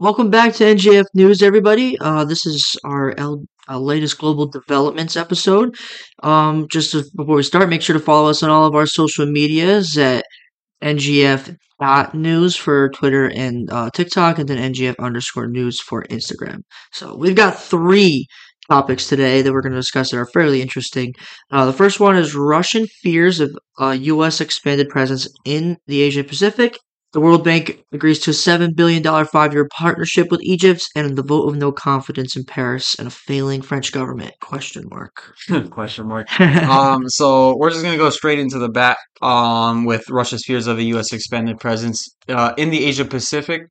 Welcome back to NGF News, everybody. Uh, this is our L- uh, latest global developments episode. Um, just to, before we start, make sure to follow us on all of our social medias at NGF news for Twitter and uh, TikTok, and then NGF underscore news for Instagram. So we've got three topics today that we're going to discuss that are fairly interesting. Uh, the first one is Russian fears of U.S. expanded presence in the Asia Pacific. The World Bank agrees to a $7 billion five year partnership with Egypt and the vote of no confidence in Paris and a failing French government. Question mark. Question mark. um, so we're just gonna go straight into the bat um, with Russia's fears of a U.S. expanded presence uh, in the Asia Pacific.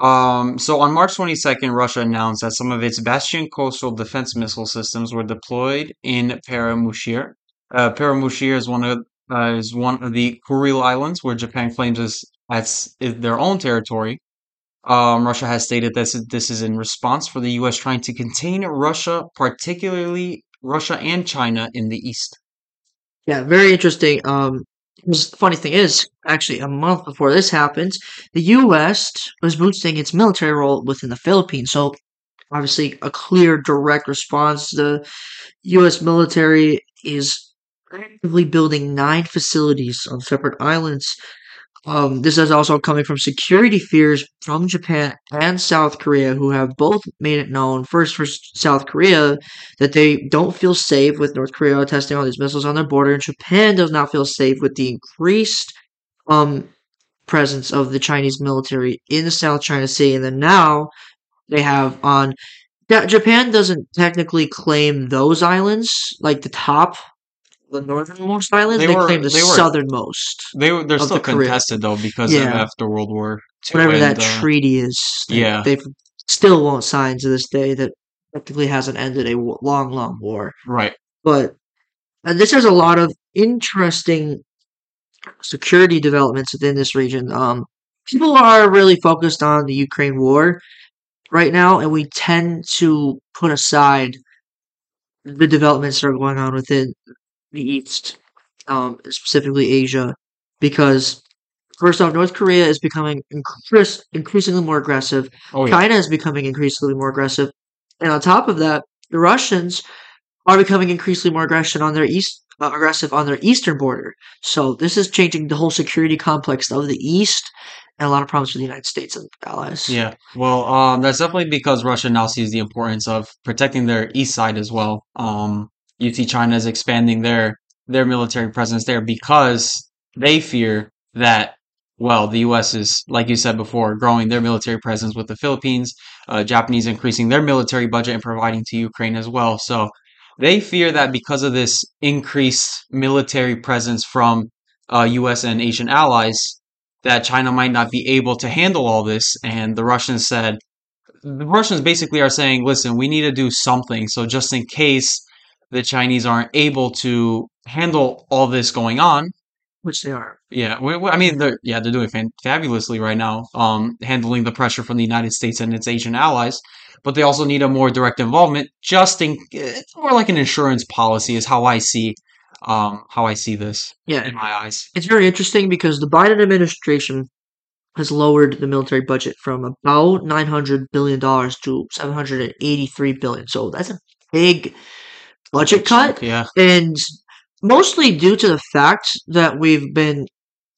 Um, so on March 22nd, Russia announced that some of its Bastion coastal defense missile systems were deployed in Paramushir. Uh, Paramushir is one of uh, is one of the Kuril Islands where Japan claims is as their own territory. Um, Russia has stated that this is in response for the U.S. trying to contain Russia, particularly Russia and China in the east. Yeah, very interesting. Um, the funny thing is, actually, a month before this happens, the U.S. was boosting its military role within the Philippines. So, obviously, a clear, direct response. The U.S. military is actively building nine facilities on separate islands um, this is also coming from security fears from Japan and South Korea, who have both made it known, first for South Korea, that they don't feel safe with North Korea testing all these missiles on their border, and Japan does not feel safe with the increased um, presence of the Chinese military in the South China Sea. And then now they have on. Japan doesn't technically claim those islands, like the top the northernmost island. They, they were, claim the they were, southernmost. They were, they're still the contested though because yeah. of after World War II. Whatever that uh, treaty is. They, yeah, they still won't sign to this day. That technically hasn't ended a long, long war. Right. But and this has a lot of interesting security developments within this region. Um, people are really focused on the Ukraine war right now, and we tend to put aside the developments that are going on within the East, um, specifically Asia, because first off, North Korea is becoming increas- increasingly more aggressive. Oh, yeah. China is becoming increasingly more aggressive, and on top of that, the Russians are becoming increasingly more aggressive on their east uh, aggressive on their eastern border. So this is changing the whole security complex of the East and a lot of problems for the United States and allies. Yeah, well, um, that's definitely because Russia now sees the importance of protecting their east side as well. Um, you see China is expanding their their military presence there because they fear that well the U.S. is like you said before growing their military presence with the Philippines, uh, Japanese increasing their military budget and providing to Ukraine as well. So they fear that because of this increased military presence from uh, U.S. and Asian allies, that China might not be able to handle all this. And the Russians said, the Russians basically are saying, listen, we need to do something. So just in case the Chinese aren't able to handle all this going on, which they are. Yeah, we, we, I mean, they're yeah they're doing fan- fabulously right now, um, handling the pressure from the United States and its Asian allies. But they also need a more direct involvement. Just in, it's more like an insurance policy, is how I see, um, how I see this. Yeah, in my eyes, it's very interesting because the Biden administration has lowered the military budget from about nine hundred billion dollars to seven hundred and eighty-three billion. So that's a big budget cut. Yeah. And mostly due to the fact that we've been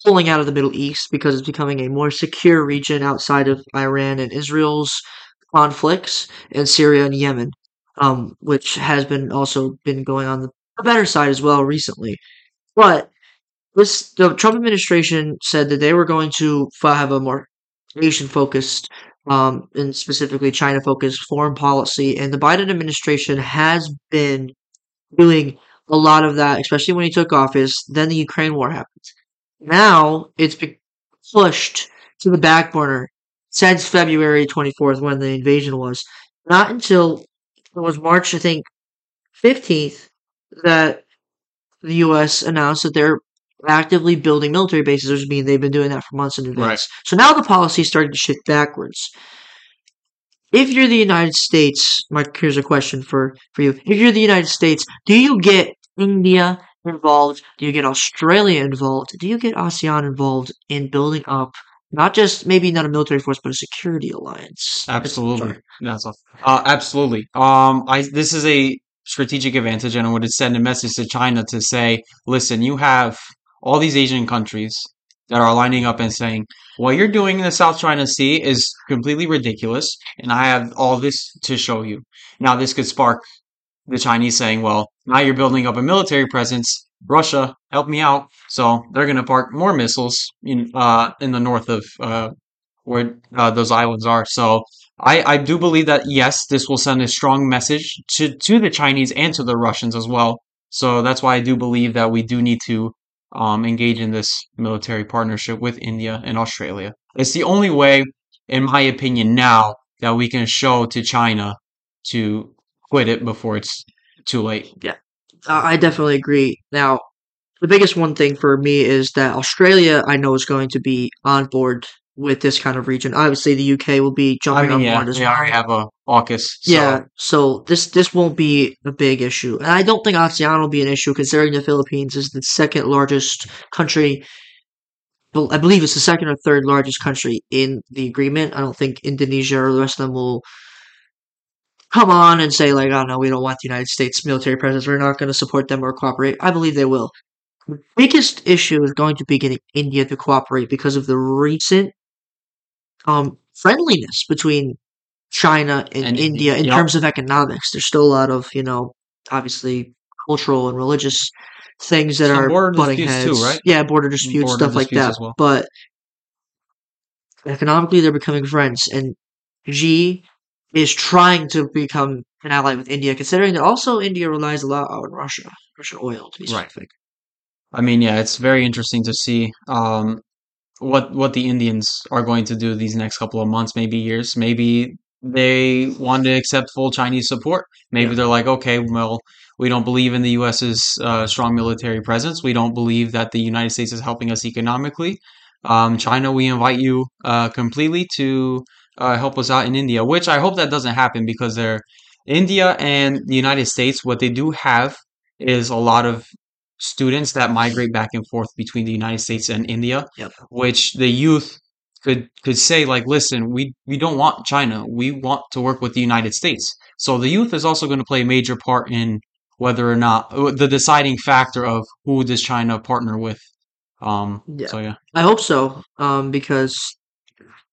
pulling out of the Middle East because it's becoming a more secure region outside of Iran and Israel's conflicts and Syria and Yemen, um, which has been also been going on the better side as well recently. But this the Trump administration said that they were going to have a more Asian focused um, and specifically China focused foreign policy, and the Biden administration has been doing a lot of that, especially when he took office. Then the Ukraine war happened. Now it's been pushed to the back burner since February 24th when the invasion was. Not until it was March, I think, 15th that the U.S. announced that they're actively building military bases, which means they've been doing that for months in advance. Right. So now the policy is starting to shift backwards if you're the United States, Mike, here's a question for, for you. If you're the United States, do you get India involved? Do you get Australia involved? Do you get ASEAN involved in building up not just maybe not a military force, but a security alliance. Absolutely. That's. Uh, absolutely. Um, I this is a strategic advantage, and I would send a message to China to say, listen, you have all these Asian countries that are lining up and saying, what you're doing in the South China Sea is completely ridiculous, and I have all this to show you. Now, this could spark the Chinese saying, well, now you're building up a military presence. Russia, help me out. So they're going to park more missiles in uh, in the north of uh, where uh, those islands are. So I, I do believe that yes, this will send a strong message to to the Chinese and to the Russians as well. So that's why I do believe that we do need to um, engage in this military partnership with India and Australia. It's the only way, in my opinion, now that we can show to China to quit it before it's too late. Yeah, I definitely agree. Now, the biggest one thing for me is that Australia, I know, is going to be on board with this kind of region. Obviously, the UK will be I jumping mean, on yeah, board as we well. already have a AUKUS. So Yeah, so this this won't be a big issue, and I don't think ASEAN will be an issue considering the Philippines is the second largest country. Well, I believe it's the second or third largest country in the agreement. I don't think Indonesia or the rest of them will come on and say like, "Oh no, we don't want the United States military presence. We're not going to support them or cooperate." I believe they will. The biggest issue is going to be getting India to cooperate because of the recent um friendliness between China and, And India in yep. terms of economics. There's still a lot of, you know, obviously cultural and religious things that Some are border butting disputes too, heads. right? Yeah, border disputes, Border stuff like that. well. But economically, they're becoming friends, and Xi is trying to become an ally with India, considering that also India relies a lot on Russia, Russian oil, to be Right. I mean, yeah, it's very interesting to see um, what what the Indians are going to do these next couple of months, maybe years. Maybe they want to accept full Chinese support. Maybe Yeah. they're like, okay, well, we don't believe in the U.S.'s uh, strong military presence. We don't believe that the United States is helping us economically. Um, China, we invite you uh, completely to uh, help us out in India, which I hope that doesn't happen because they're India and the United States. What they do have is a lot of students that migrate back and forth between the United States and India, Yep. which the youth could could say like, listen, we we don't want China. We want to work with the United States. So the youth is also going to play a major part in whether or not uh, the deciding factor of who does China partner with. Um, Yeah. so yeah, I hope so, um, because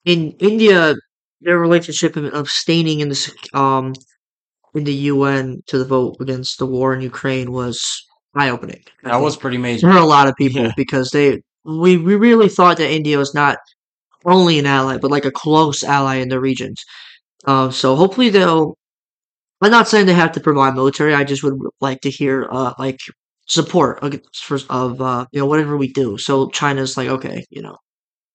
in India, their relationship of abstaining in the um in the UN to the vote against the war in Ukraine was eye opening. that was pretty major. for a lot of people Yeah. because they we, we really thought that India was not only an ally but like a close ally in the regions. Uh, so hopefully they'll. I'm not saying they have to provide military. I just would like to hear uh like support for, of uh you know whatever we do. So China's like okay, you know,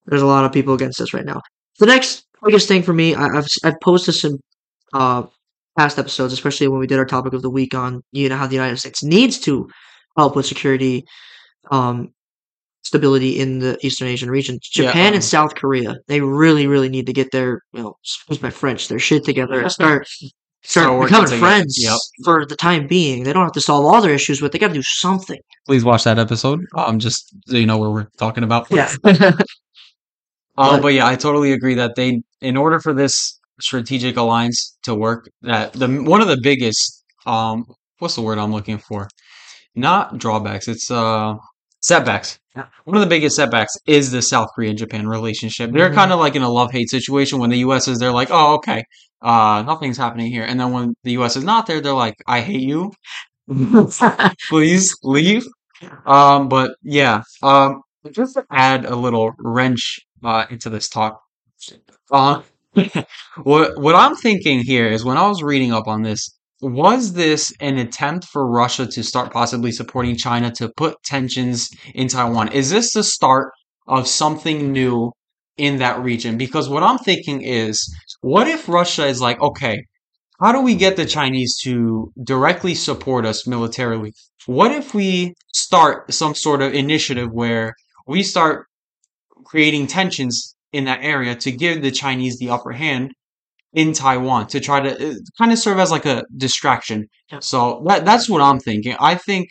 there's a lot of people against us right now. The next biggest thing for me, I, I've I've posted some uh past episodes, especially when we did our topic of the week on you know how the United States needs to help with security, um, stability in the Eastern Asian region. Yeah, Japan um, and South Korea, they really really need to get their you know excuse my French, their shit together and start. Start becoming friends Yep. for the time being. They don't have to solve all their issues, but they got to do something. Please watch that episode. Um, just so you know where we're talking about. Yeah. Um, But- but yeah, I totally agree that they, in order for this strategic alliance to work, that the one of the biggest, um, what's the word I'm looking for? Not drawbacks. It's uh setbacks. Yeah. One of the biggest setbacks is the South Korea Japan relationship. They're Mhm. kind of like in a love hate situation when the U.S. is. They're like, oh, okay, uh, nothing's happening here, and then when the U.S. is not there, they're like, I hate you. Please leave. Um, but yeah, um, just to add a little wrench uh, into this talk. Uh, what what I'm thinking here is when I was reading up on this, was this an attempt for Russia to start possibly supporting China to put tensions in Taiwan? Is this the start of something new in that region? Because what I'm thinking is, what if Russia is like, okay, how do we get the Chinese to directly support us militarily? What if we start some sort of initiative where we start creating tensions in that area to give the Chinese the upper hand in Taiwan to try to uh, kind of serve as like a distraction? Yeah. So that that's what I'm thinking. I think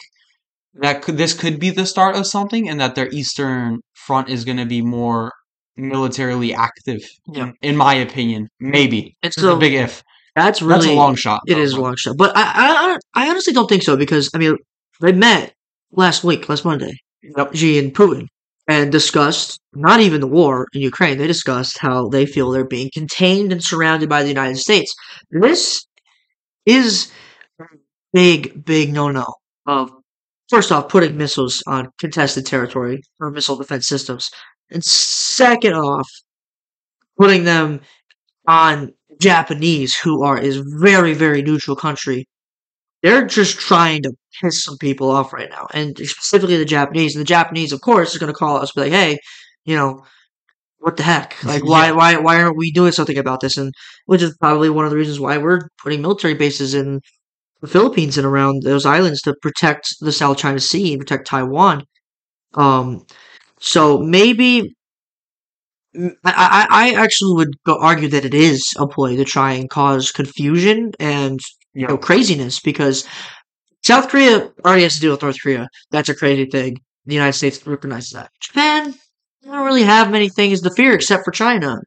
that could this could be the start of something, and that their eastern front is going to be more militarily active. Yeah. In my opinion, maybe it's a so big if. that's really That's a long shot. it though, is a long shot. But I, I I honestly don't think so because I mean they met last week, last Monday, Yep. Xi and Putin, and discussed not even the war in Ukraine. They discussed how they feel they're being contained and surrounded by the United States. This is a big, big no no of first off putting missiles on contested territory or missile defense systems, and second off putting them on Japanese, who are is very, very neutral country. They're just trying to piss some people off right now, and specifically the Japanese. And the Japanese, of course, is going to call us, be like, "Hey, you know, what the heck? Like, why, why, why aren't we doing something about this?" And which is probably one of the reasons why we're putting military bases in the Philippines and around those islands to protect the South China Sea and protect Taiwan. Um, so maybe I, I, I actually would argue that it is a ploy to try and cause confusion and you know craziness because South Korea already has to deal with North Korea. That's a crazy thing. The United States recognizes that. Japan don't really have many things to fear except for China.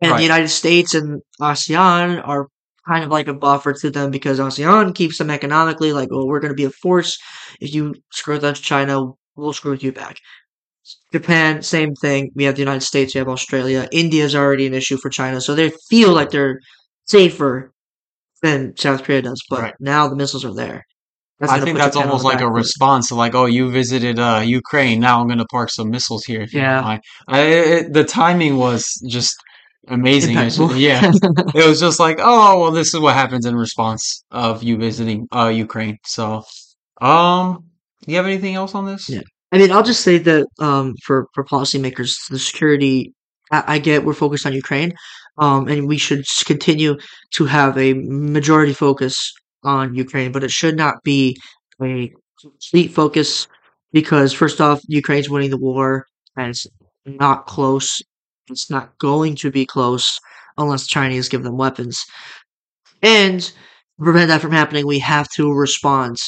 And Right. the United States and ASEAN are kind of like a buffer to them because ASEAN keeps them economically like, oh, we're going to be a force. If you screw with us, China, we'll screw with you back. Japan, same thing. We have the United States, we have Australia. India is already an issue for China, so they feel like they're safer than South Korea does. But Right. now the missiles are there. That's I think that's almost like a foot. response to like, oh, you visited uh, Ukraine. Now I'm gonna park some missiles here. if you don't Yeah. I, it, the timing was just amazing. Yeah, it was just like, oh, well, this is what happens in response of you visiting uh Ukraine. So, um, do you have anything else on this? Yeah. I mean, I'll just say that um, for for policymakers, the security. I, I get we're focused on Ukraine, um, and we should continue to have a majority focus on Ukraine, but it should not be a complete focus because first off, Ukraine's winning the war, and it's not close. It's not going to be close unless Chinese give them weapons, and to prevent that from happening, we have to respond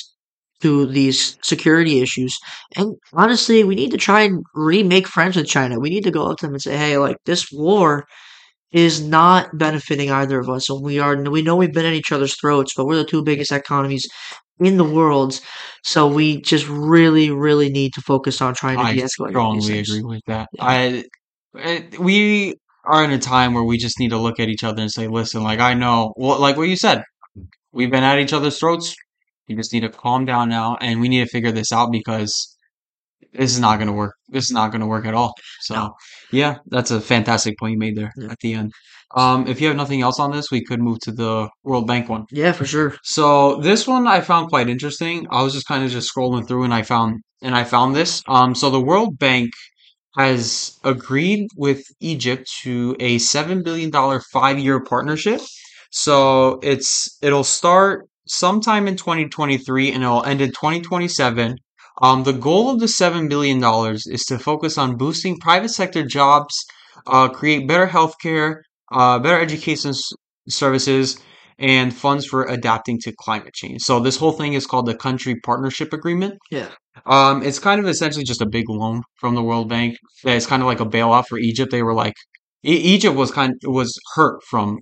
to these security issues. And honestly, we need to try and remake friends with China. We need to go up to them and say, "Hey, like this war is not benefiting either of us, and we are we know we've been at each other's throats, but we're the two biggest economies in the world, so we just really, really need to focus on trying to I de-escalate these strongly things." agree with that. Yeah. I, it, we are in a time where we just need to look at each other and say, listen, like I know, well, like what you said, we've been at each other's throats. You just need to calm down now, and we need to figure this out because this is not going to work. This is not going to work at all. So, No. Yeah, that's a fantastic point you made there Yeah. at the end. Um, if you have nothing else on this, we could move to the World Bank one. Yeah, for sure. So this one I found quite interesting. I was just kind of just scrolling through and I found and I found this. Um, so the World Bank has agreed with Egypt to a seven billion dollar five year partnership. So it's it'll start sometime in 2023 and it'll end in 2027. Um, the goal of the seven billion dollars is to focus on boosting private sector jobs, uh, create better healthcare, uh, better education s- services, and funds for adapting to climate change. So this whole thing is called the Country Partnership Agreement. Yeah. Um, it's kind of essentially just a big loan from the World Bank. It's kind of like a bailout for Egypt. They were like, E- Egypt was kind was hurt from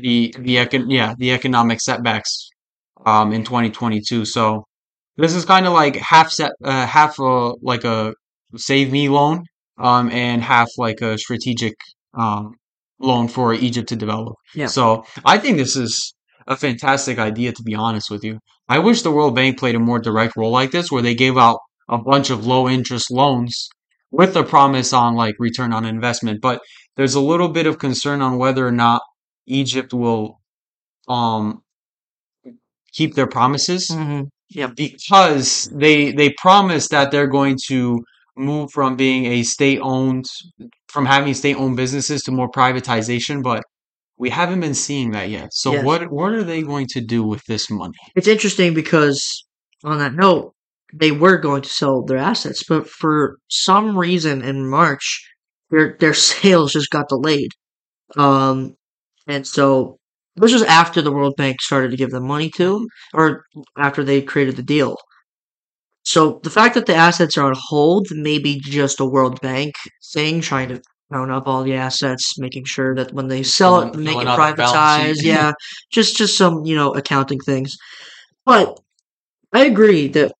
the the econ yeah the economic setbacks um in 2022. So this is kind of like half set uh, half a like a save me loan um and half like a strategic um loan for Egypt to develop. Yeah. So I think this is a fantastic idea to be honest with you. I wish the World Bank played a more direct role like this where they gave out a bunch of low interest loans with a promise on like return on investment, but there's a little bit of concern on whether or not Egypt will um keep their promises mhm. Yeah. because they they promise that they're going to move from being a state owned from having state owned businesses to more privatization, but we haven't been seeing that yet. So Yes. what what are they going to do with this money? It's interesting because on that note, they were going to sell their assets, but for some reason in March, their their sales just got delayed. Um, and so this was after the World Bank started to give them money to, or after they created the deal. So the fact that the assets are on hold may be just a World Bank thing trying to count up all the assets, making sure that when they sell it, make it out the balance privatized. yeah, just just some you know accounting things. But I agree that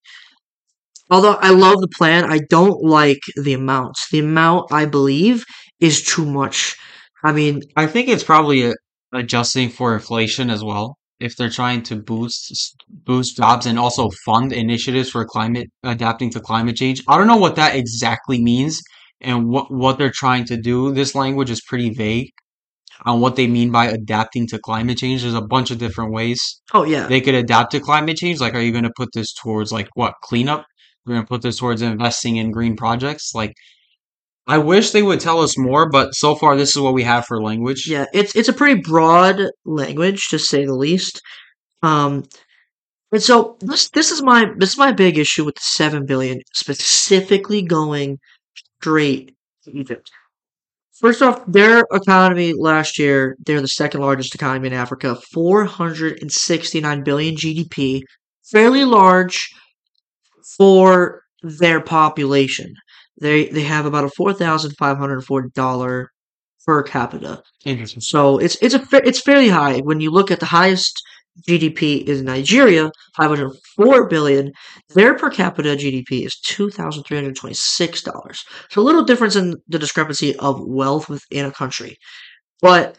although I love the plan, I don't like the amounts. The amount I believe is too much. I mean, I think it's probably uh adjusting for inflation as well. If they're trying to boost boost jobs and also fund initiatives for climate adapting to climate change. I don't know what that exactly means and what what they're trying to do. This language is pretty vague on what they mean by adapting to climate change. There's a bunch of different ways oh yeah, they could adapt to climate change. Like, are you going to put this towards like what cleanup? We're going to put this towards investing in green projects. Like, I wish they would tell us more, but so far this is what we have for language. yeah. It's it's a pretty broad language to say the least. Um, and so this this is my this is my big issue with the seven billion specifically going straight to Egypt. First off, their economy last year, they're the second largest economy in Africa, 469 billion GDP, fairly large for their population. They they have about a four thousand five hundred four dollar per capita. Interesting. So it's it's a it's fairly high when you look at the highest GDP is Nigeria, 504 billion. Their per capita GDP is $2,326. So a little difference in the discrepancy of wealth within a country. But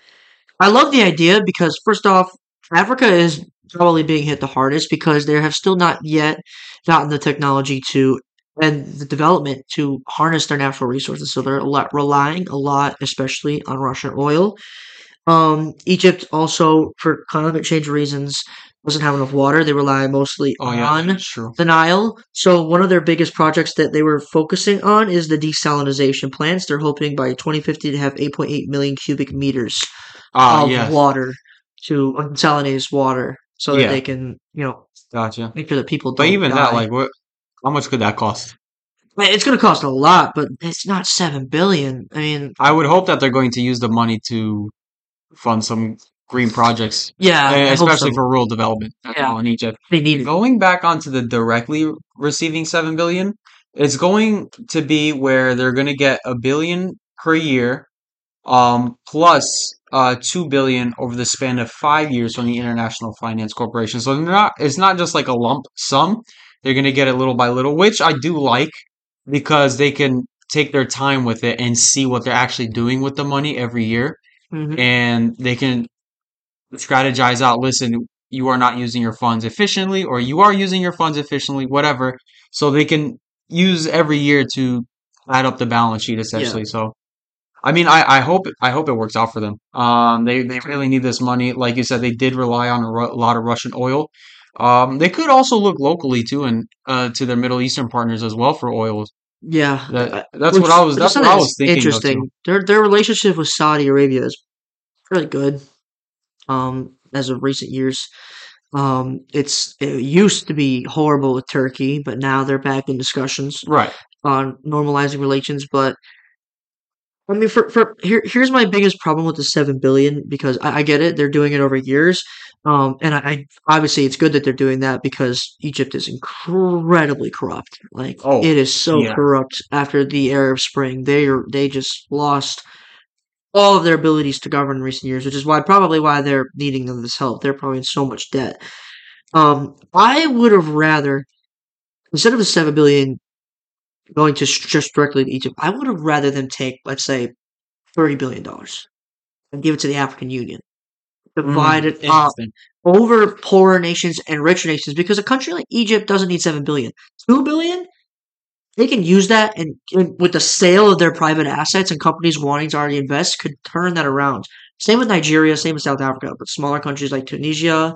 I love the idea because first off, Africa is probably being hit the hardest because they have still not yet gotten the technology to and the development to harness their natural resources. So they're a lot, relying a lot, especially on Russian oil. Um, Egypt also, for climate change reasons, doesn't have enough water. They rely mostly Oh yeah, on the Nile. So one of their biggest projects that they were focusing on is the desalinization plants. They're hoping by 2050 to have 8.8 million cubic meters Ah, of yeah, water to desalinate water so that yeah, they can, you know, gotcha. make sure that people But don't even that, like, what? How much could that cost? Man, it's going to cost a lot, but it's not 7 billion. I mean, I would hope that they're going to use the money to fund some green projects, yeah, eh, I especially so. for rural development Yeah, in Egypt. they need it. Going back onto the directly receiving seven billion, it's going to be where they're going to get a billion per year, um, plus uh two billion over the span of five years from the International Finance Corporation. So they're not, it's not just like a lump sum. They're going to get it little by little, which I do like because they can take their time with it and see what they're actually doing with the money every year, hmm and they can strategize out. Listen, you are not using your funds efficiently, or you are using your funds efficiently, whatever. So they can use every year to add up the balance sheet Yeah. essentially. So I mean, I, I hope I hope it works out for them. Um, they they really need this money. Like you said, they did rely on a, ru- a lot of Russian oil. Um, they could also look locally too, and uh, to their Middle Eastern partners as well for oil. Yeah, That uh, that's which what I was that's what I was thinking interesting. Their their relationship with Saudi Arabia is really good. Um, as of recent years, um, it's it used to be horrible with Turkey, but now they're back in discussions Right. on normalizing relations. But I mean, for for here here's my biggest problem with the seven billion because I, I get it, they're doing it over years. Um, and I, I obviously it's good that they're doing that because Egypt is incredibly corrupt. Like Oh, it is so yeah. corrupt after the Arab Spring. They are they just lost all of their abilities to govern in recent years, which is why probably why they're needing this help. They're probably in so much debt. Um, I would have rather instead of the seven billion going to just directly to Egypt, I would have rather them take let's say thirty billion dollars and give it to the African Union, divide Mm, it up over poorer nations and richer nations because a country like Egypt doesn't need 7 billion. 2 billion they can use that and, and with the sale of their private assets and companies wanting to already invest could turn that around. Same with Nigeria, same with South Africa, but smaller countries like Tunisia,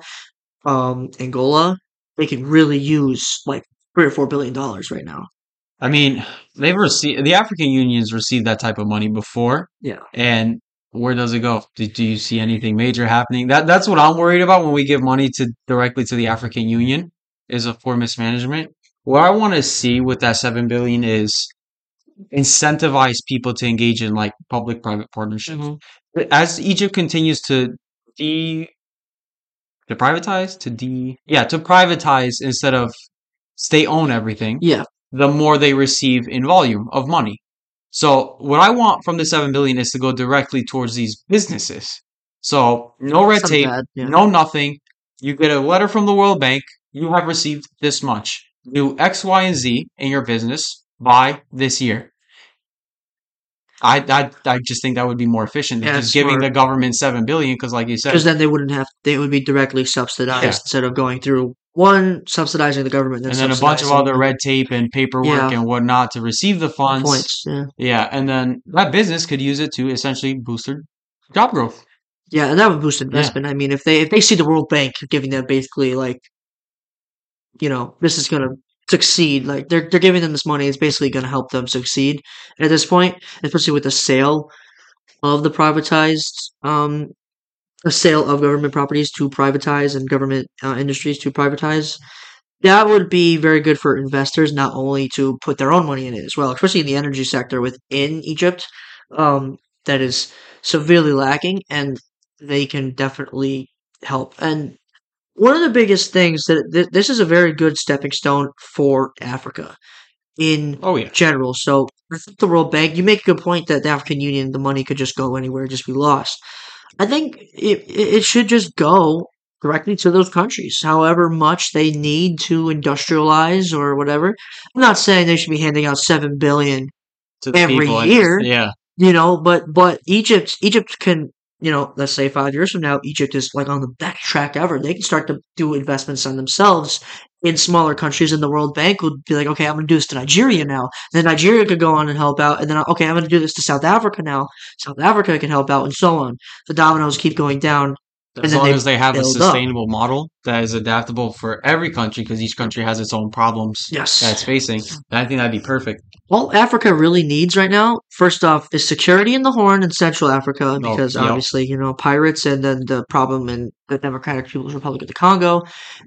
um, Angola, they can really use like three or four billion dollars right now. I mean, they've received the African Union's received that type of money before, Yeah. and where does it go? Do, do you see anything major happening? That that's what I'm worried about when we give money to directly to the African Union is a for mismanagement. What I want to see with that seven billion is incentivize people to engage in like public-private partnerships. hmm As Egypt continues to de to privatize to de yeah to privatize instead of state own everything Yeah. The more they receive in volume of money. So what I want from the seven billion is to go directly towards these businesses. So no red not tape, bad, yeah. no nothing. You get a letter from the World Bank. You have received this much. Do X, Y, and Z in your business by this year. I, I, I just think that would be more efficient than Yeah, just giving smart. the government seven billion because, like you said, Because then they wouldn't have. They would be directly subsidized Yeah. instead of going through one subsidizing the government, and then a bunch of other red tape and paperwork Yeah. and whatnot to receive the funds. points. Yeah, Yeah, and then that business could use it to essentially boost their job growth. yeah, and that would boost investment. I mean, if they if they see the World Bank giving them basically like, you know, this is gonna succeed. Like they're they're giving them this money. It's basically gonna help them succeed at this point, especially with the sale of the privatized um a sale of government properties to privatize and government uh, industries to privatize. That would be very good for investors, not only to put their own money in it as well, especially in the energy sector within Egypt, um, that is severely lacking, and they can definitely help. And one of the biggest things that th- this is a very good stepping stone for Africa in Oh yeah, general. So I think the World Bank, you make a good point that the African Union, the money could just go anywhere, just be lost. I think it it should just go directly to those countries, however much they need to industrialize or whatever. I'm not saying they should be handing out seven billion, to the every year. yeah, you know, but but Egypt Egypt can you know, let's say five years from now, Egypt is like on the best track ever. They can start to do investments on themselves in smaller countries, and the World Bank would be like, okay, I'm going to do this to Nigeria now. then Nigeria could go on and help out, and then okay, I'm going to do this to South Africa now. South Africa can help out, and so on. The dominoes keep going down. As long as they have a build up. sustainable model that is adaptable for every country, because each country has its own problems Yes. that it's facing. I think that'd be perfect. All Africa really needs right now, first off, is security in the Horn and Central Africa Oh, because yep. obviously, you know, pirates and then the problem in the Democratic People's Republic of the Congo.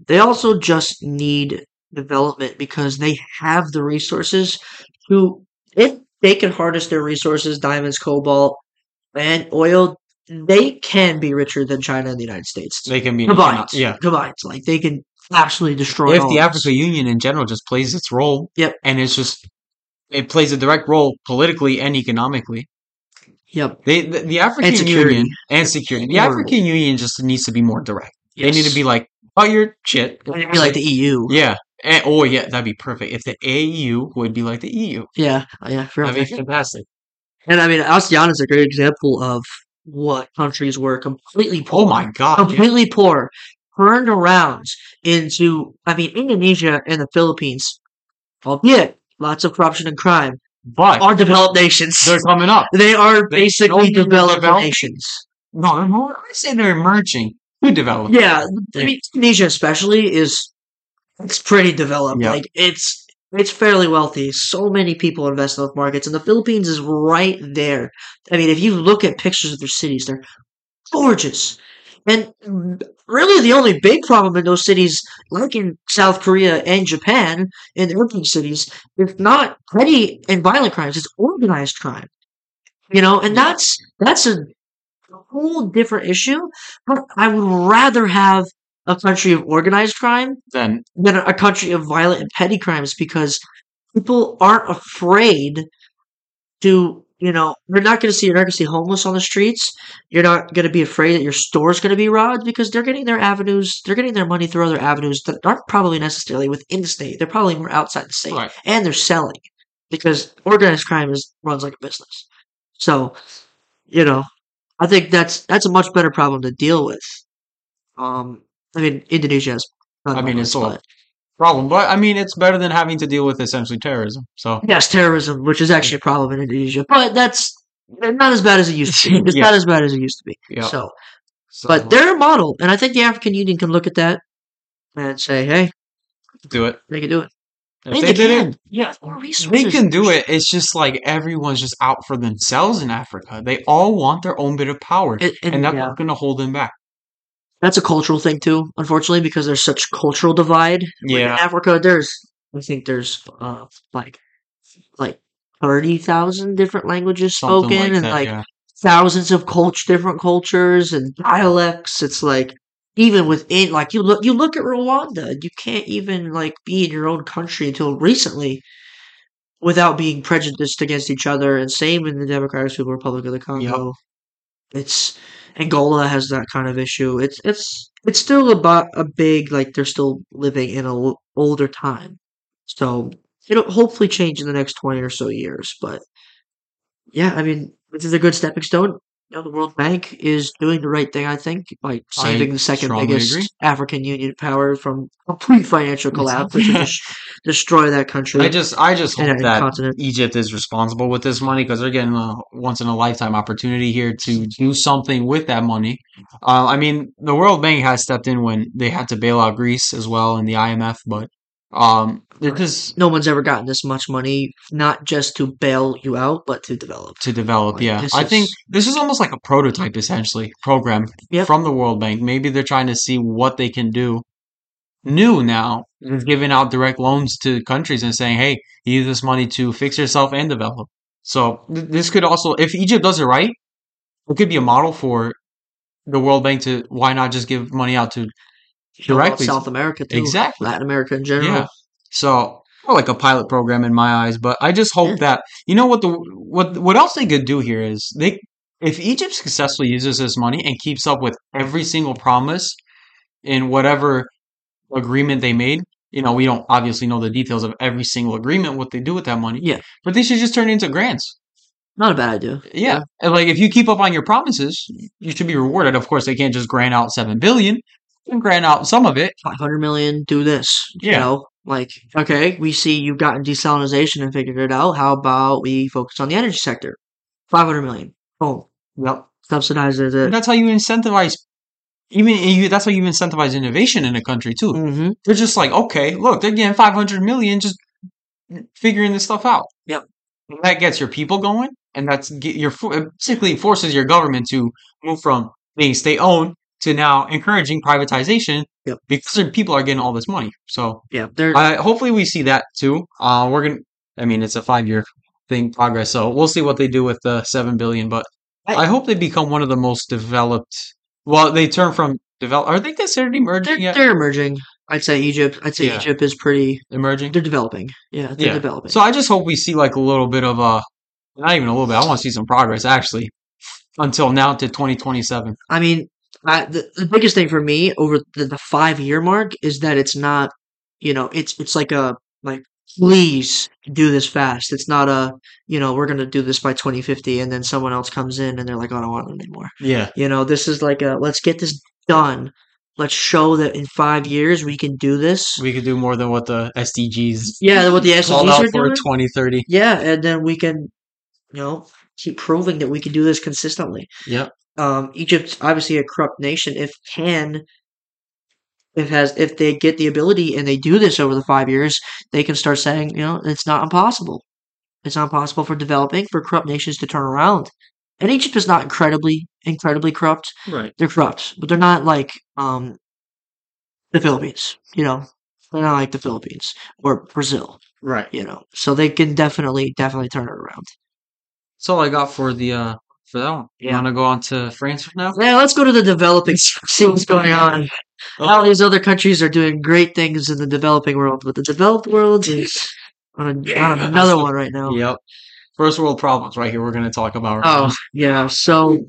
They also just need development because they have the resources to, if they can harness their resources, diamonds, cobalt, and oil, they can be richer than China and the United States. They can be combined. Yeah. Combined. Like they can absolutely destroy If the. Africa Union in general just plays its role, Yep. and it's just it plays a direct role politically and economically. Yep. They the, the African And. Union and security. The. African Union just needs to be more direct. They need to be like, oh, your shit. They need to be like the EU. Yeah. And, oh yeah, that'd be perfect. If the AU would be like the EU, Yeah, yeah, that'd be fantastic. And I mean, ASEAN is a great example of what countries were completely poor, Oh my god. completely poor, turned around into. I mean, Indonesia and the Philippines, albeit lots of corruption and crime, But are developed nations. they're coming up. They are They basically developed nations. No, more, I say they're emerging. Who developed? Yeah, I mean, Indonesia especially is it's pretty developed. Yeah. Like it's it's fairly wealthy. So many people invest in those markets, and the Philippines is right there. I mean, if you look at pictures of their cities, they're gorgeous. And really, the only big problem in those cities, like in South Korea and Japan, in the urban cities, is not petty and violent crimes; it's organized crime. You know, and that's that's a whole different issue. But I would rather have a country of organized crime Then than a country of violent and petty crimes because people aren't afraid to, you know, you're not going to see you're not going to see homeless on the streets. You're not going to be afraid that your store's going to be robbed because they're getting their avenues, they're getting their money through other avenues that aren't probably necessarily within the state. They're probably more outside the state, Right. and they're selling because organized crime is runs like a business. So, you know, I think that's that's a much better problem to deal with. Um, I mean, Indonesia has. I mean, it's all- but- problem. But I mean, it's better than having to deal with essentially terrorism. So Yes, terrorism, which is actually a problem in Indonesia, but that's not as bad as it used to be. It's Yeah. not as bad as it used to be. yeah. So, So, but they're a model, and I think the African Union can look at that and say, "Hey, do it. they can do it." If they they did can. it, Yeah, more they can do it. It's just like everyone's just out for themselves in Africa. They all want their own bit of power, And, and, and that's yeah, not going to hold them back. That's a cultural thing too, unfortunately, because there's such cultural divide. Like, in Yeah. Africa, there's I think there's uh like like thirty thousand different languages Something spoken, like and that. like yeah. thousands of cult different cultures and dialects. It's like even within like you look you look at Rwanda, you can't even like be in your own country until recently. without being prejudiced against each other. And same in the Democratic Republic of the Congo. It's Angola has that kind of issue. It's it's it's still about a big like they're still living in a l- older time. So it'll hopefully change in the next twenty or so years. But yeah, I mean, this is a good stepping stone. You know, the World Bank is doing the right thing, I think, by saving I the second biggest agree. African Union power from complete financial collapse, which would destroy that country I just I just hope that continent. Egypt is responsible with this money because they're getting a once in a lifetime opportunity here to do something with that money. Uh, I mean, the World Bank has stepped in when they had to bail out Greece as well in the IMF, but um, just No one's ever gotten this much money, not just to bail you out, but to develop. to develop. Like, Yeah, I think this is almost like a prototype essentially program Yep. from the World Bank. Maybe they're trying to see what they can do new now, just giving out direct loans to countries and saying, "Hey, use this money to fix yourself and develop." So th- this could also, if Egypt does it right, it could be a model for the World Bank to why not just give money out to directly South America too. Exactly. Latin America in general. yeah. So more like a pilot program in my eyes, but I just hope Yeah. that you know what the what what else they could do here is they if Egypt successfully uses this money and keeps up with every single promise in whatever agreement they made. You know, we don't obviously know the details of every single agreement, what they do with that money. Yeah. But they should just turn it into grants. Not a bad idea. Yeah. And like if you keep up on your promises, you should be rewarded. Of course, they can't just grant out seven billion. Can grant out some of it. 500 million, do this. You Yeah. know, like, okay, we see you've gotten desalinization and figured it out. How about we focus on the energy sector? 500 million. Boom. Yep. Subsidizes it. And that's how you incentivize. Even you, that's how you incentivize innovation in a country too. Mm-hmm. They're just like, okay, look, they're getting five hundred million, just figuring this stuff out. Yep. And that gets your people going, and that's get your basically forces your government to move from being state owned to now encouraging privatization. Yep. Because people are getting all this money. So Yeah. They're, hopefully we see that too. Uh, we're gonna. I mean, it's a five year thing progress, so we'll see what they do with the seven billion. But I- I, hope they become one of the most developed. Well, they turn from develop. Are they considered they're, emerging yet? they're emerging. I'd say Egypt. I'd say Yeah. Egypt is pretty. Emerging. They're developing. Yeah, they're Yeah. developing. So I just hope we see like a little bit of a, not even a little bit. I want to see some progress actually, until now to twenty twenty seven. I mean, I, the, the biggest thing for me over the, the five year mark is that it's not, you know, it's it's like a like please do this fast. It's not a you know we're gonna do this by 2050 and then someone else comes in and they're like, oh, I don't want it anymore. Yeah. You know, this is like a let's get this done. Let's show that in five years we can do this. We could do more than what the SDGs yeah, what the called SDGs out are for doing. twenty thirty. Yeah, and then we can, you know, keep proving that we can do this consistently. Yep. Um, Egypt's obviously a corrupt nation. If can, if has, if they get the ability and they do this over the five years, they can start saying, you know, it's not impossible. It's not possible for developing for corrupt nations to turn around. And Egypt is not incredibly, incredibly corrupt. Right. They're corrupt, but they're not like um, the Philippines. You know, they're not like the Philippines or Brazil. Right. You know, so they can definitely, definitely turn it around. That's all I got for the uh for that one. You Yeah. want to go on to France now? Yeah, let's go to the developing. See what's going on. All these other countries are doing great things in the developing world, but the developed world is on, a, on another one right now. Yep. First world problems right here. We're going to talk about. Right Oh, yeah. So,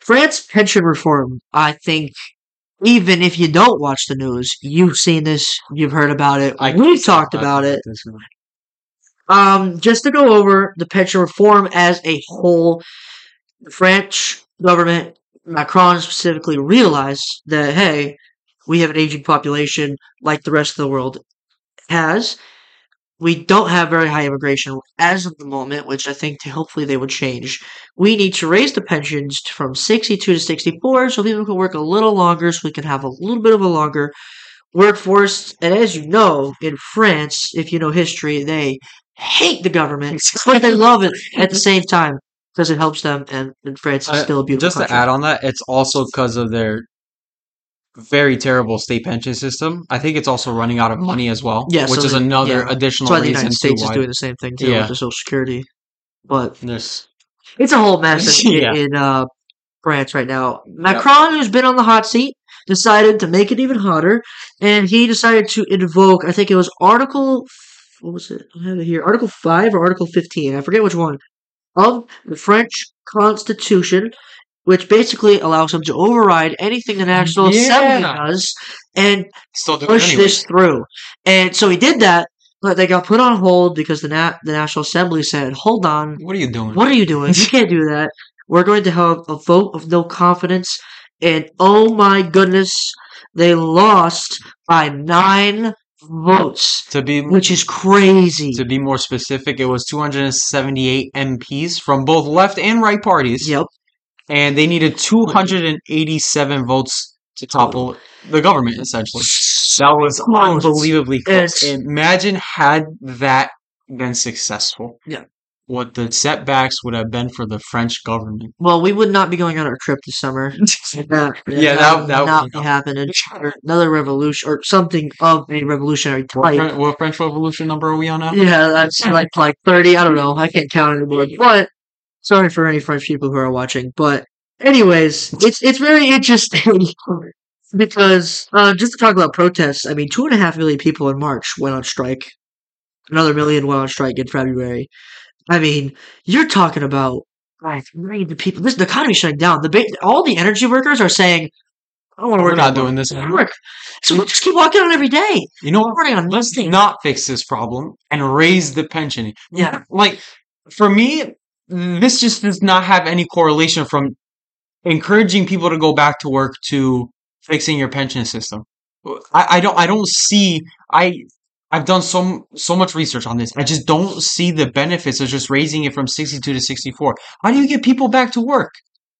France pension reform, I think, even if you don't watch the news, you've seen this, you've heard about it, I we've talked about it. Um, just to go over the pension reform as a whole, the French government, Macron specifically, realized that hey, we have an aging population like the rest of the world has. We don't have very high immigration as of the moment, which I think hopefully they would change. We need to raise the pensions from 62 to 64 so people can work a little longer, so we can have a little bit of a longer workforce. And as you know, in France, if you know history, they hate the government, but they love it at the same time because it helps them. And, and France is Uh, still a beautiful Just country. to add on that, it's also because of their very terrible state pension system. I think it's also running out of money as well. Yeah, which so is the- another yeah. additional That's why the reason United States is doing the same thing too Yeah. with the Social Security. But there's it's a whole mess in, Yeah. in uh, France right now. Macron, who's been on the hot seat, decided to make it even hotter, and he decided to invoke, I think it was Article what was it? I have it here. Article five or Article fifteen. I forget which one of the French Constitution, which basically allows them to override anything the National Assembly does and Still doing push anyway. this through. And so he did that, but they got put on hold because the nat- the National Assembly said, "Hold on, What are you doing? what are you doing? You can't do that. We're going to have a vote of no confidence." And oh my goodness, they lost by nine votes, To be which is crazy. to be more specific, it was 278 MPs from both left and right parties, Yep. and they needed 287 votes to topple the government. Essentially, that was unbelievably close. Imagine had that been successful. Yeah. What the setbacks would have been for the French government. Well, we would not be going on our trip this summer. That, Yeah, that, that- would that would not be happening. Another revolution or something of a revolutionary What, type. Fren- what French Revolution number are we on now? Yeah, that's like like thirty. I don't know. I can't count anymore. But sorry for any French people who are watching. But anyways, it's it's very interesting because uh, just to talk about protests. I mean, two and a half million people in March went on strike. Another million went on strike in February. I mean, you're talking about like millions of people. This the economy's shutting down. The ba- all the energy workers are saying, "I don't want to We're work. not doing this anymore. work." So we just keep walking on every day. You know We're what? on Let's nothing. not fix this problem and raise the pension. Yeah. Like, for me, this just does not have any correlation from encouraging people to go back to work to fixing your pension system. I, I don't I don't see I I've done so so much research on this. I just don't see the benefits of just raising it from 62 to 64. How do you get people back to work?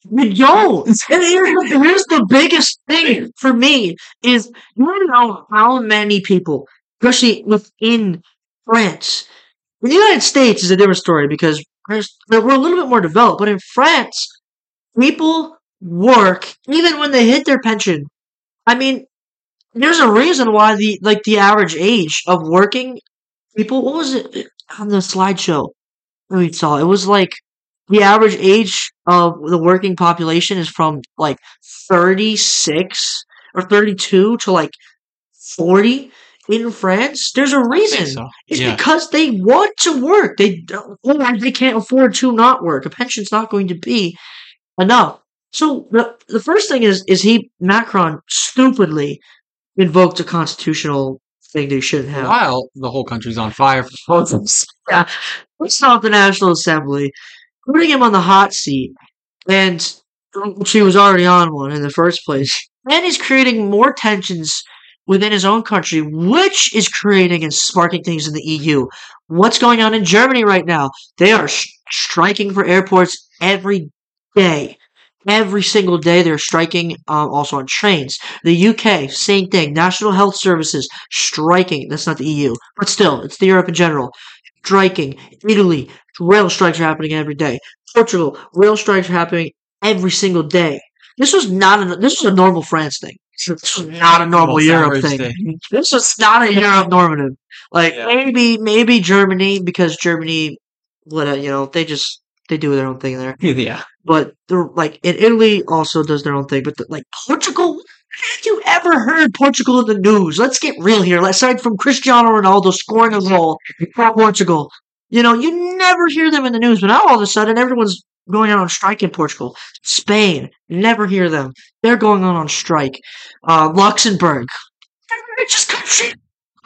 Don't. And here's the, here's the biggest thing for me is you want to know how many people, especially within France. The United States is a different story because we're a little bit more developed, but in France, people work even when they hit their pension. I mean, there's a reason why the like the average age of working people. What was it uh, on the slideshow? that We saw it was like the average age of the working population is from like 36 or 32 to like 40 in France. There's a reason. so. It's Yeah. because they want to work. They or they can't afford to not work. A pension's not going to be enough. So the the first thing is is he Macron stupidly invoked a constitutional thing they shouldn't have. While the whole country's on fire for protests. Yeah, we stopped the National Assembly, putting him on the hot seat, and she was already on one in the first place. And he's creating more tensions within his own country, which is creating and sparking things in the EU. What's going on in Germany right now? They are sh- striking for airports every day. Every single day they're striking um, also on trains. The UK, same thing. National Health Services striking. That's not the EU, but still, it's the Europe in general. Striking. Italy, rail strikes are happening every day. Portugal, rail strikes are happening every single day. This was not a this was a normal France thing. This was not a normal Most Europe thing. This was not a Europe normative. Like Yeah. maybe maybe Germany because Germany, what you know they just they do their own thing there yeah. but they're like in Italy also does their own thing. But the, like Portugal, have you ever heard Portugal in the news? Let's get real here. Aside from Cristiano Ronaldo scoring a goal for Portugal, you know you never hear them in the news. But now all of a sudden everyone's going out on strike in Portugal. Spain, never hear them. They're going on on strike. Uh, Luxembourg, richest country.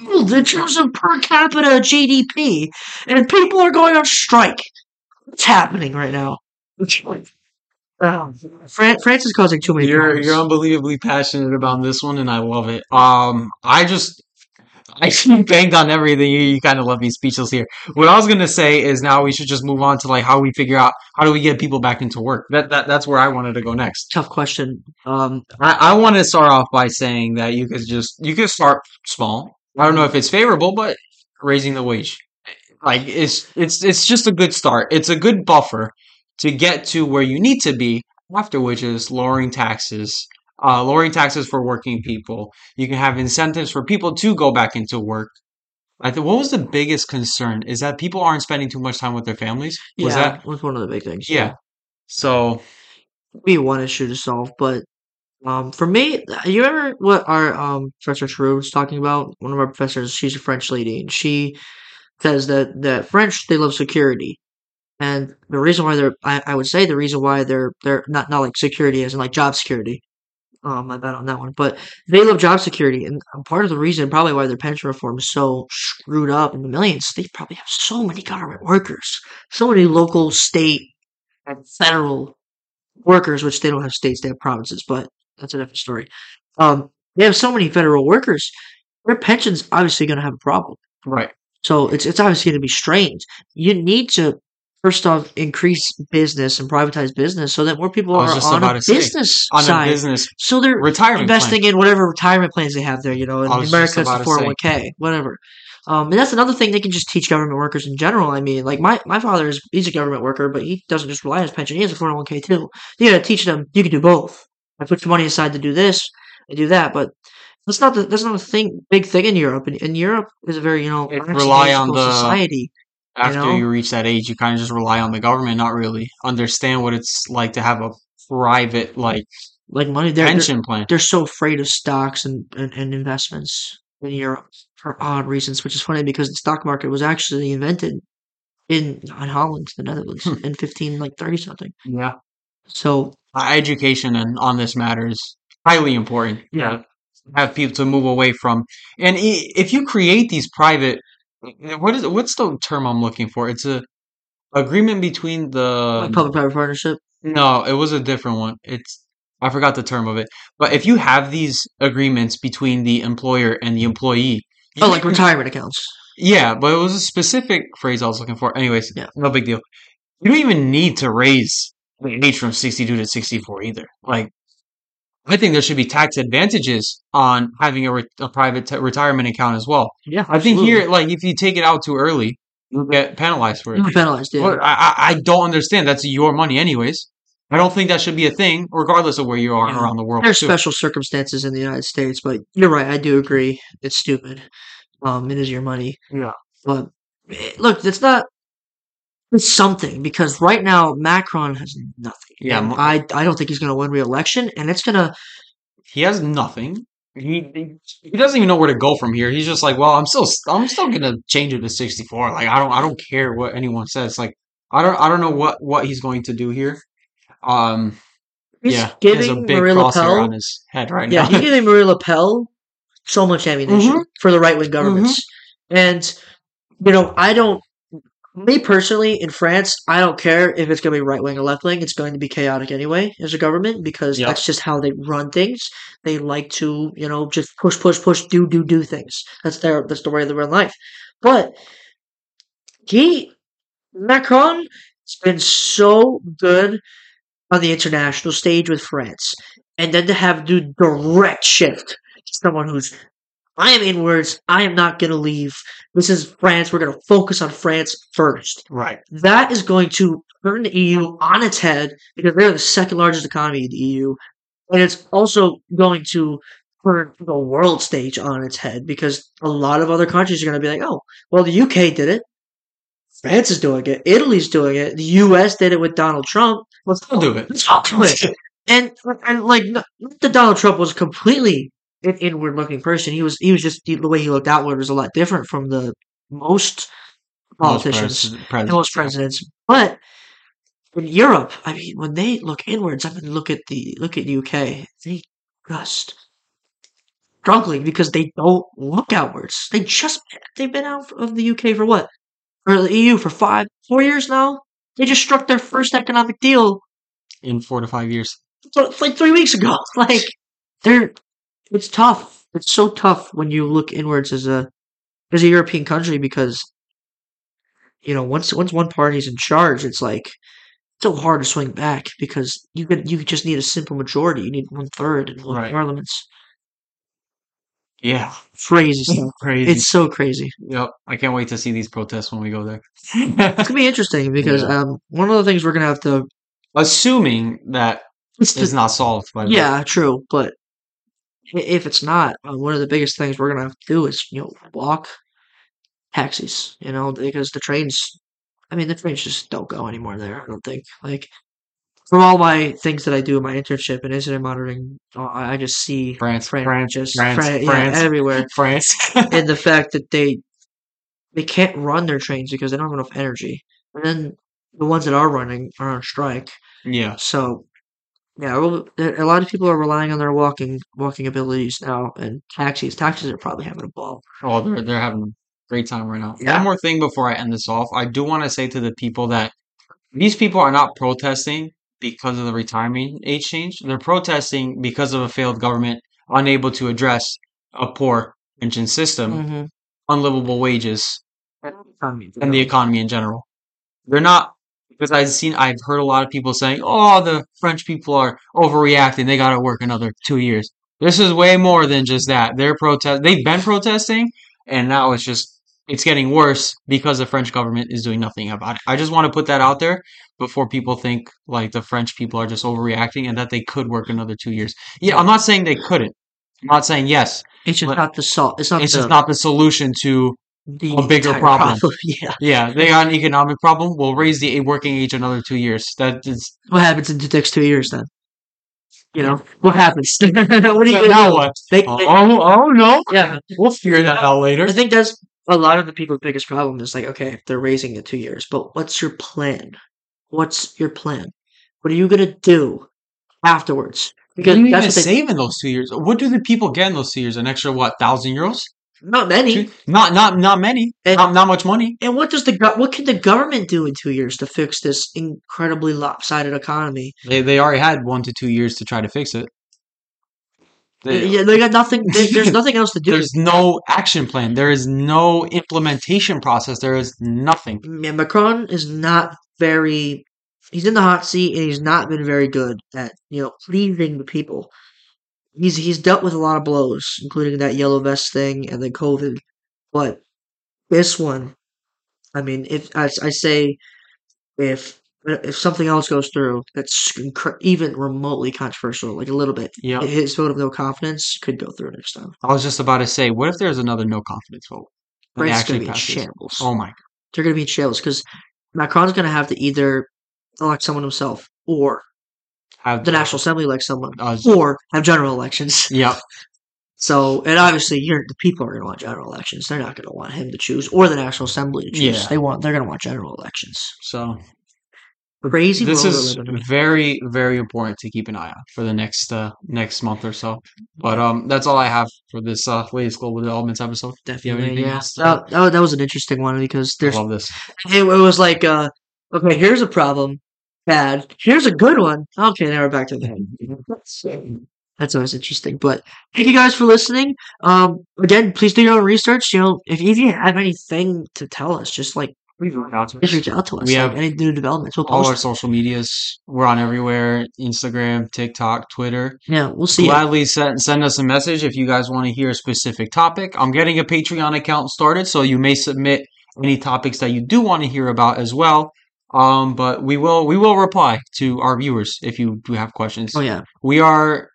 In terms of per capita GDP, and people are going on strike. What's happening right now? Um, Fran- France is causing too many You're problems. you're unbelievably passionate about this one, and I love it. Um, I just I banged on everything. You, you kind of left me speechless here. What I was gonna say is now we should just move on to like how we figure out how do we get people back into work. That that that's where I wanted to go next. Tough question. Um, I, I want to start off by saying that you could just you could start small. I don't know if it's favorable, but raising the wage, like it's it's it's just a good start. It's a good buffer to get to where you need to be. After which is lowering taxes, uh, lowering taxes for working people. You can have incentives for people to go back into work. I think what was the biggest concern is that people aren't spending too much time with their families. Was yeah, that was one of the big things. yeah? So be one issue to solve. But um, for me, you remember what our um Professor True was talking about? One of our professors, she's a French lady, and she says that the French they love security, and the reason why they're I, I would say the reason why they're they're not not like security as in like job security. Um, my bad on that one, but they love job security, and part of the reason probably why their pension reform is so screwed up in the millions, they probably have so many government workers, so many local, state, and federal workers, which they don't have states, they have provinces, but that's a different story. Um, they have so many federal workers, their pension's obviously going to have a problem. Right. So it's it's obviously going to be strained. You need to first off increase business and privatize business so that more people are on a to say, business On side. a business so they're retirement plan. investing in whatever retirement plans they have there. You know, in I America it's the four hundred one k, whatever. Um, and that's another thing they can just teach government workers in general. I mean, like my, my father is he's a government worker, but he doesn't just rely on his pension. He has a four hundred one k too. You got to teach them you can do both. I put your money aside to do this and do that, but that's not the, that's not a thing big thing in Europe. And, and Europe is a very you know It rely on the- society. after know? you reach that age, you kind of just rely on the government, not really understand what it's like to have a private like Like money, they're, they're pension plan. they're so afraid of stocks and, and, and investments in Europe for odd reasons, which is funny because the stock market was actually invented in, in Holland, the Netherlands, Hmm. in fifteen like thirty something. Yeah, So uh, education and on this matter is highly important. Yeah. Have people to move away from, and if you create these private, what is what's the term I'm looking for? It's a agreement between the like public-private partnership. No, it was a different one. It's I forgot the term of it. But if you have these agreements between the employer and the employee, Oh, like can- retirement accounts. Yeah, but it was a specific phrase I was looking for. Anyways, Yeah. no big deal. You don't even need to raise the age from 62 to 64 either. Like, I think there should be tax advantages on having a, re- a private t- retirement account as well. Yeah, I think here, like, if you take it out too early, you'll get penalized for it. You'll be penalized. Yeah. I I don't understand. That's your money, anyways. I don't think that should be a thing, regardless of where you are Yeah. around the world. There's too. special circumstances in the United States, but you're right. I do agree. It's stupid. Um, it is your money. Yeah. But eh, look, it's not. Something because right now Macron has nothing. Yeah, Mo- I I don't think he's going to win re-election, and it's gonna. He has nothing. He he doesn't even know where to go from here. He's just like, well, I'm still I'm still gonna change it to 64. Like I don't I don't care what anyone says. Like I don't I don't know what what he's going to do here. Um, He's yeah, he has a giving big Marie crosshair on his head right Yeah, now. he's giving Marie Le Pen so much ammunition Mhm. for the right wing governments, and you know I don't. Me personally, in France, I don't care if it's going to be right wing or left wing. It's going to be chaotic anyway as a government because Yep. that's just how they run things. They like to, you know, just push, push, push, do, do, do things. That's their that's the way they run life. But he Macron has been so good on the international stage with France, and then to have do direct shift someone who's I am inwards. I am not going to leave. This is France. We're going to focus on France first. right. That is going to turn the EU on its head because they're the second largest economy in the EU. And it's also going to turn the world stage on its head because a lot of other countries are going to be like, oh, well, the UK did it. France is doing it. Italy's doing it. The US did it with Donald Trump. Let's still do it. Let's all do it. And, and like, not that Donald Trump was completely an inward looking person. He was, he was just, the way he looked outward was a lot different from the most Most politicians pres- pres- and most presidents. But in Europe, I mean, when they look inwards, I mean, look at the look at UK. They just struggling because they don't look outwards. They just they've been out of the UK for what? For the EU for five, four years now. They just struck their first economic deal in four to five years. so- like three weeks ago. Like they're, it's tough. It's so tough when you look inwards as a as a European country because you know once once one party's in charge, it's like it's so hard to swing back because you can you just need a simple majority. You need one third in both Right. parliaments. Yeah, Crazy stuff. crazy. It's so crazy. yep. I can't wait to see these protests when we go there. It's gonna be interesting because Yeah. um one of the things we're gonna have to Assuming that it's is not solved by Yeah, true. But if it's not, uh, one of the biggest things we're gonna have to do is you know walk taxis. You know because the trains. I mean the trains just don't go anymore there. I don't think like. From all my things that I do in my internship and incident monitoring, uh, I just see France, Fran- France, just France, Fran- yeah, France. everywhere, France. and the fact that they they can't run their trains because they don't have enough energy. And then the ones that are running are on strike. Yeah. So yeah, well, a lot of people are relying on their walking walking abilities now, and taxis. Taxis are probably having a ball. Oh, they're they're having a great time right now. Yeah. One more thing before I end this off, I do want to say to the people that these people are not protesting because of the retirement age change. They're protesting because of a failed government unable to address a poor pension system, Mm-hmm. unlivable wages, and the economy in general. They're not because I've seen I've heard a lot of people saying, "Oh, the French people are overreacting. They got to work another 2 years." This is way more than just that. They're protest they've been protesting and now it's just it's getting worse because the French government is doing nothing about it. I just want to put that out there before people think like the French people are just overreacting and that they could work another 2 years. Yeah, I'm not saying they couldn't. I'm not saying yes. It's just not the salt. It's not It's the, just not the solution to the a bigger entire problem. Yeah. yeah, they got an economic problem. We'll raise the working age another 2 years. That is What happens in the next two years then? You know what happens? what are you now do? what? They, Oh, they- oh, oh no. yeah. We'll figure that out later. I think that's a lot of the people's biggest problem is like, okay, they're raising it two years, but what's your plan? What's your plan? What are you gonna do afterwards? What Because you that's even what they, save in those two years? What do the people get in those two years? An extra what, thousand euros? Not many. Not not not many. And- not not much money. And what does the what can the government do in two years to fix this incredibly lopsided economy? They they already had one to two years to try to fix it. They- yeah, they got nothing. there- there's nothing else to do. There's no action plan. There is no implementation process. There is nothing. Yeah, Macron is not very. He's in the hot seat, and he's not been very good at you know pleasing the people. He's he's dealt with a lot of blows, including that yellow vest thing and then COVID. But this one, I mean, if I, I say if if something else goes through that's even remotely controversial, like a little bit, Yeah. his vote of no confidence could go through next time. I was just about to say, what if there's another no confidence vote? is going to be in shambles. Oh my! They're going to be in shambles because Macron's going to have to either elect someone himself or Have the National Assembly elect someone Uh, or have general elections. Yep. So, and obviously, you're, the people are going to want general elections. They're not going to want him to choose or the National Assembly to choose. Yeah. They want they're going to want general elections. So Crazy this is very very important to keep an eye on for the next uh, next month or so. But um, that's all I have for this uh, latest global developments episode. Do you have Definitely, anything yeah. That, that, that was an interesting one because I there's love this. it, it was like uh okay, here's a problem, bad. Here's a good one. Okay, now we're back to the head. That's always interesting. But thank you guys for listening. Um, again, please do your own research. You know, if, if you have anything to tell us, just like just reach out to us. We like, have any new developments. We'll All our it. social medias, we're on everywhere: Instagram, TikTok, Twitter. Yeah, we'll see. Gladly send send us a message if you guys want to hear a specific topic. I'm getting a Patreon account started, so you may submit any topics that you do want to hear about as well. Um, but we will we will reply to our viewers if you do have questions. Oh yeah, We are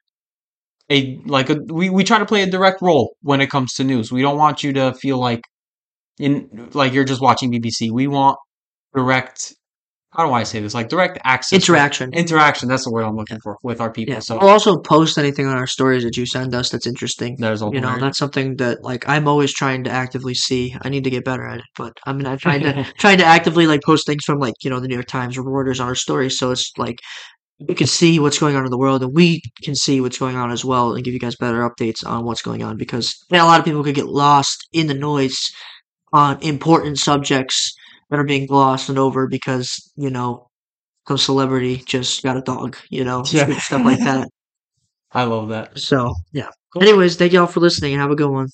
a like a we, we try to play a direct role when it comes to news. We don't want you to feel like in like you're just watching BBC. We want direct how do I say this? Like direct access interaction. interaction. That's the word I'm looking for with our people. Yeah, So we'll also post anything on our stories that you send us that's interesting. there's all You know, that's something that like I'm always trying to actively see. I need to get better at it, but I mean, I'm trying to trying to actively like post things from like you know the New York Times or Reuters on our stories, so it's like you can see what's going on in the world, and we can see what's going on as well, and give you guys better updates on what's going on because yeah, a lot of people could get lost in the noise on important subjects that are being glossed and over because you know some celebrity just got a dog, you know, Yeah. stuff like that. I love that. So yeah. Anyways, thank y'all for listening and have a good one.